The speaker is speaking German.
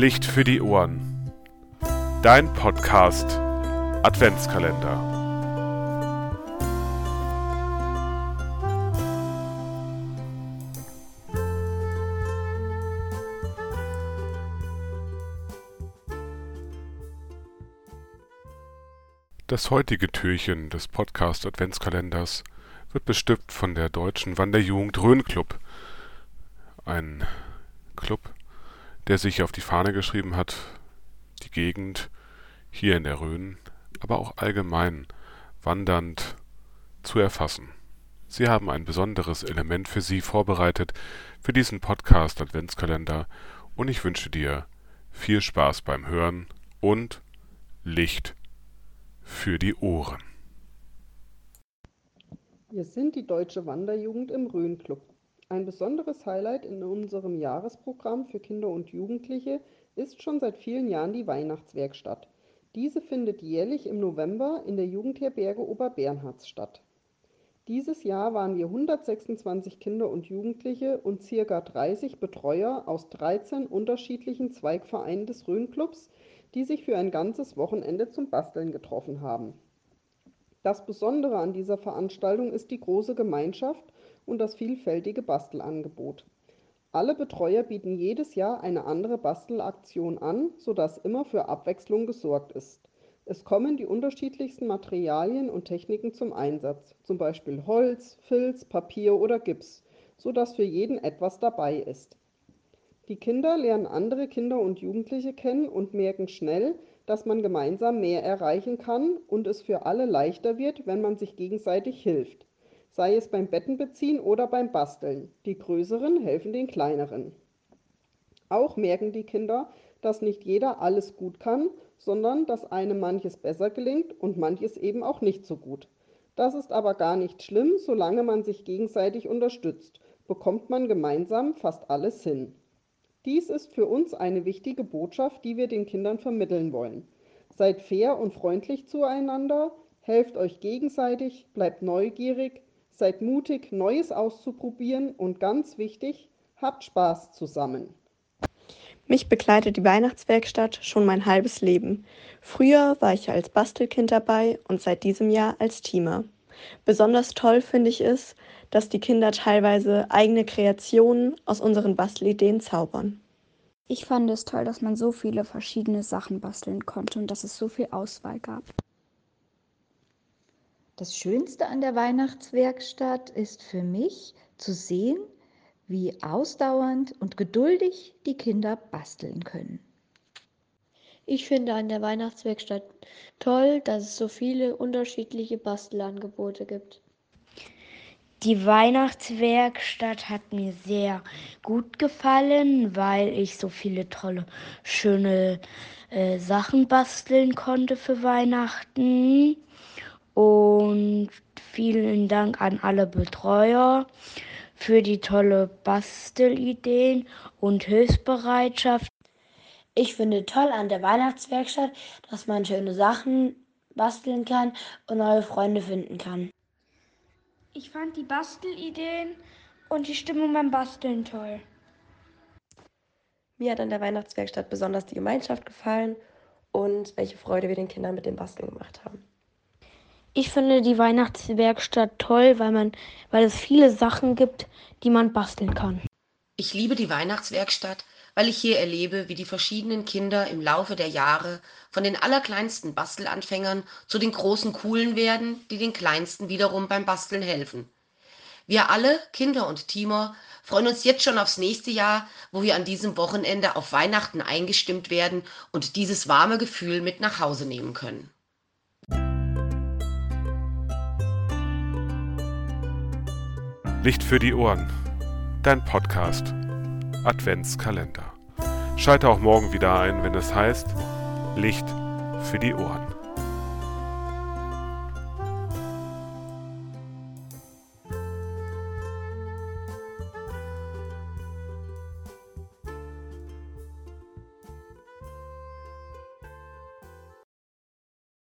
Licht für die Ohren. Dein Podcast Adventskalender. Das heutige Türchen des Podcast Adventskalenders wird bestückt von der Deutschen Wanderjugend Rhön-Club. Ein Club, der sich auf die Fahne geschrieben hat, die Gegend hier in der Rhön, aber auch allgemein wandernd zu erfassen. Sie haben ein besonderes Element für Sie vorbereitet für diesen Podcast Adventskalender und ich wünsche dir viel Spaß beim Hören und Licht für die Ohren. Wir sind die Deutsche Wanderjugend im Rhön-Club. Ein besonderes Highlight in unserem Jahresprogramm für Kinder und Jugendliche ist schon seit vielen Jahren die Weihnachtswerkstatt. Diese findet jährlich im November in der Jugendherberge Oberbernhards statt. Dieses Jahr waren wir 126 Kinder und Jugendliche und ca. 30 Betreuer aus 13 unterschiedlichen Zweigvereinen des Rhön-Clubs, die sich für ein ganzes Wochenende zum Basteln getroffen haben. Das Besondere an dieser Veranstaltung ist die große Gemeinschaft und das vielfältige Bastelangebot. Alle Betreuer bieten jedes Jahr eine andere Bastelaktion an, sodass immer für Abwechslung gesorgt ist. Es kommen die unterschiedlichsten Materialien und Techniken zum Einsatz, zum Beispiel Holz, Filz, Papier oder Gips, sodass für jeden etwas dabei ist. Die Kinder lernen andere Kinder und Jugendliche kennen und merken schnell, dass man gemeinsam mehr erreichen kann und es für alle leichter wird, wenn man sich gegenseitig hilft sei es beim Bettenbeziehen oder beim Basteln. Die Größeren helfen den Kleineren. Auch merken die Kinder, dass nicht jeder alles gut kann, sondern dass einem manches besser gelingt und manches eben auch nicht so gut. Das ist aber gar nicht schlimm, solange man sich gegenseitig unterstützt, bekommt man gemeinsam fast alles hin. Dies ist für uns eine wichtige Botschaft, die wir den Kindern vermitteln wollen. Seid fair und freundlich zueinander, helft euch gegenseitig, bleibt neugierig, Seid mutig, Neues auszuprobieren und ganz wichtig, habt Spaß zusammen. Mich begleitet die Weihnachtswerkstatt schon mein halbes Leben. Früher war ich als Bastelkind dabei und seit diesem Jahr als Teamer. Besonders toll finde ich es, dass die Kinder teilweise eigene Kreationen aus unseren Bastelideen zaubern. Ich fand es toll, dass man so viele verschiedene Sachen basteln konnte und dass es so viel Auswahl gab. Das Schönste an der Weihnachtswerkstatt ist für mich zu sehen, wie ausdauernd und geduldig die Kinder basteln können. Ich finde an der Weihnachtswerkstatt toll, dass es so viele unterschiedliche Bastelangebote gibt. Die Weihnachtswerkstatt hat mir sehr gut gefallen, weil ich so viele tolle, schöne äh, Sachen basteln konnte für Weihnachten. Und vielen Dank an alle Betreuer für die tolle Bastelideen und Hilfsbereitschaft. Ich finde toll an der Weihnachtswerkstatt, dass man schöne Sachen basteln kann und neue Freunde finden kann. Ich fand die Bastelideen und die Stimmung beim Basteln toll. Mir hat an der Weihnachtswerkstatt besonders die Gemeinschaft gefallen und welche Freude wir den Kindern mit dem Basteln gemacht haben. Ich finde die Weihnachtswerkstatt toll, weil man, weil es viele Sachen gibt, die man basteln kann. Ich liebe die Weihnachtswerkstatt, weil ich hier erlebe, wie die verschiedenen Kinder im Laufe der Jahre von den allerkleinsten Bastelanfängern zu den großen Coolen werden, die den Kleinsten wiederum beim Basteln helfen. Wir alle, Kinder und Teamer, freuen uns jetzt schon aufs nächste Jahr, wo wir an diesem Wochenende auf Weihnachten eingestimmt werden und dieses warme Gefühl mit nach Hause nehmen können. Licht für die Ohren. Dein Podcast Adventskalender. Schalte auch morgen wieder ein, wenn es heißt Licht für die Ohren.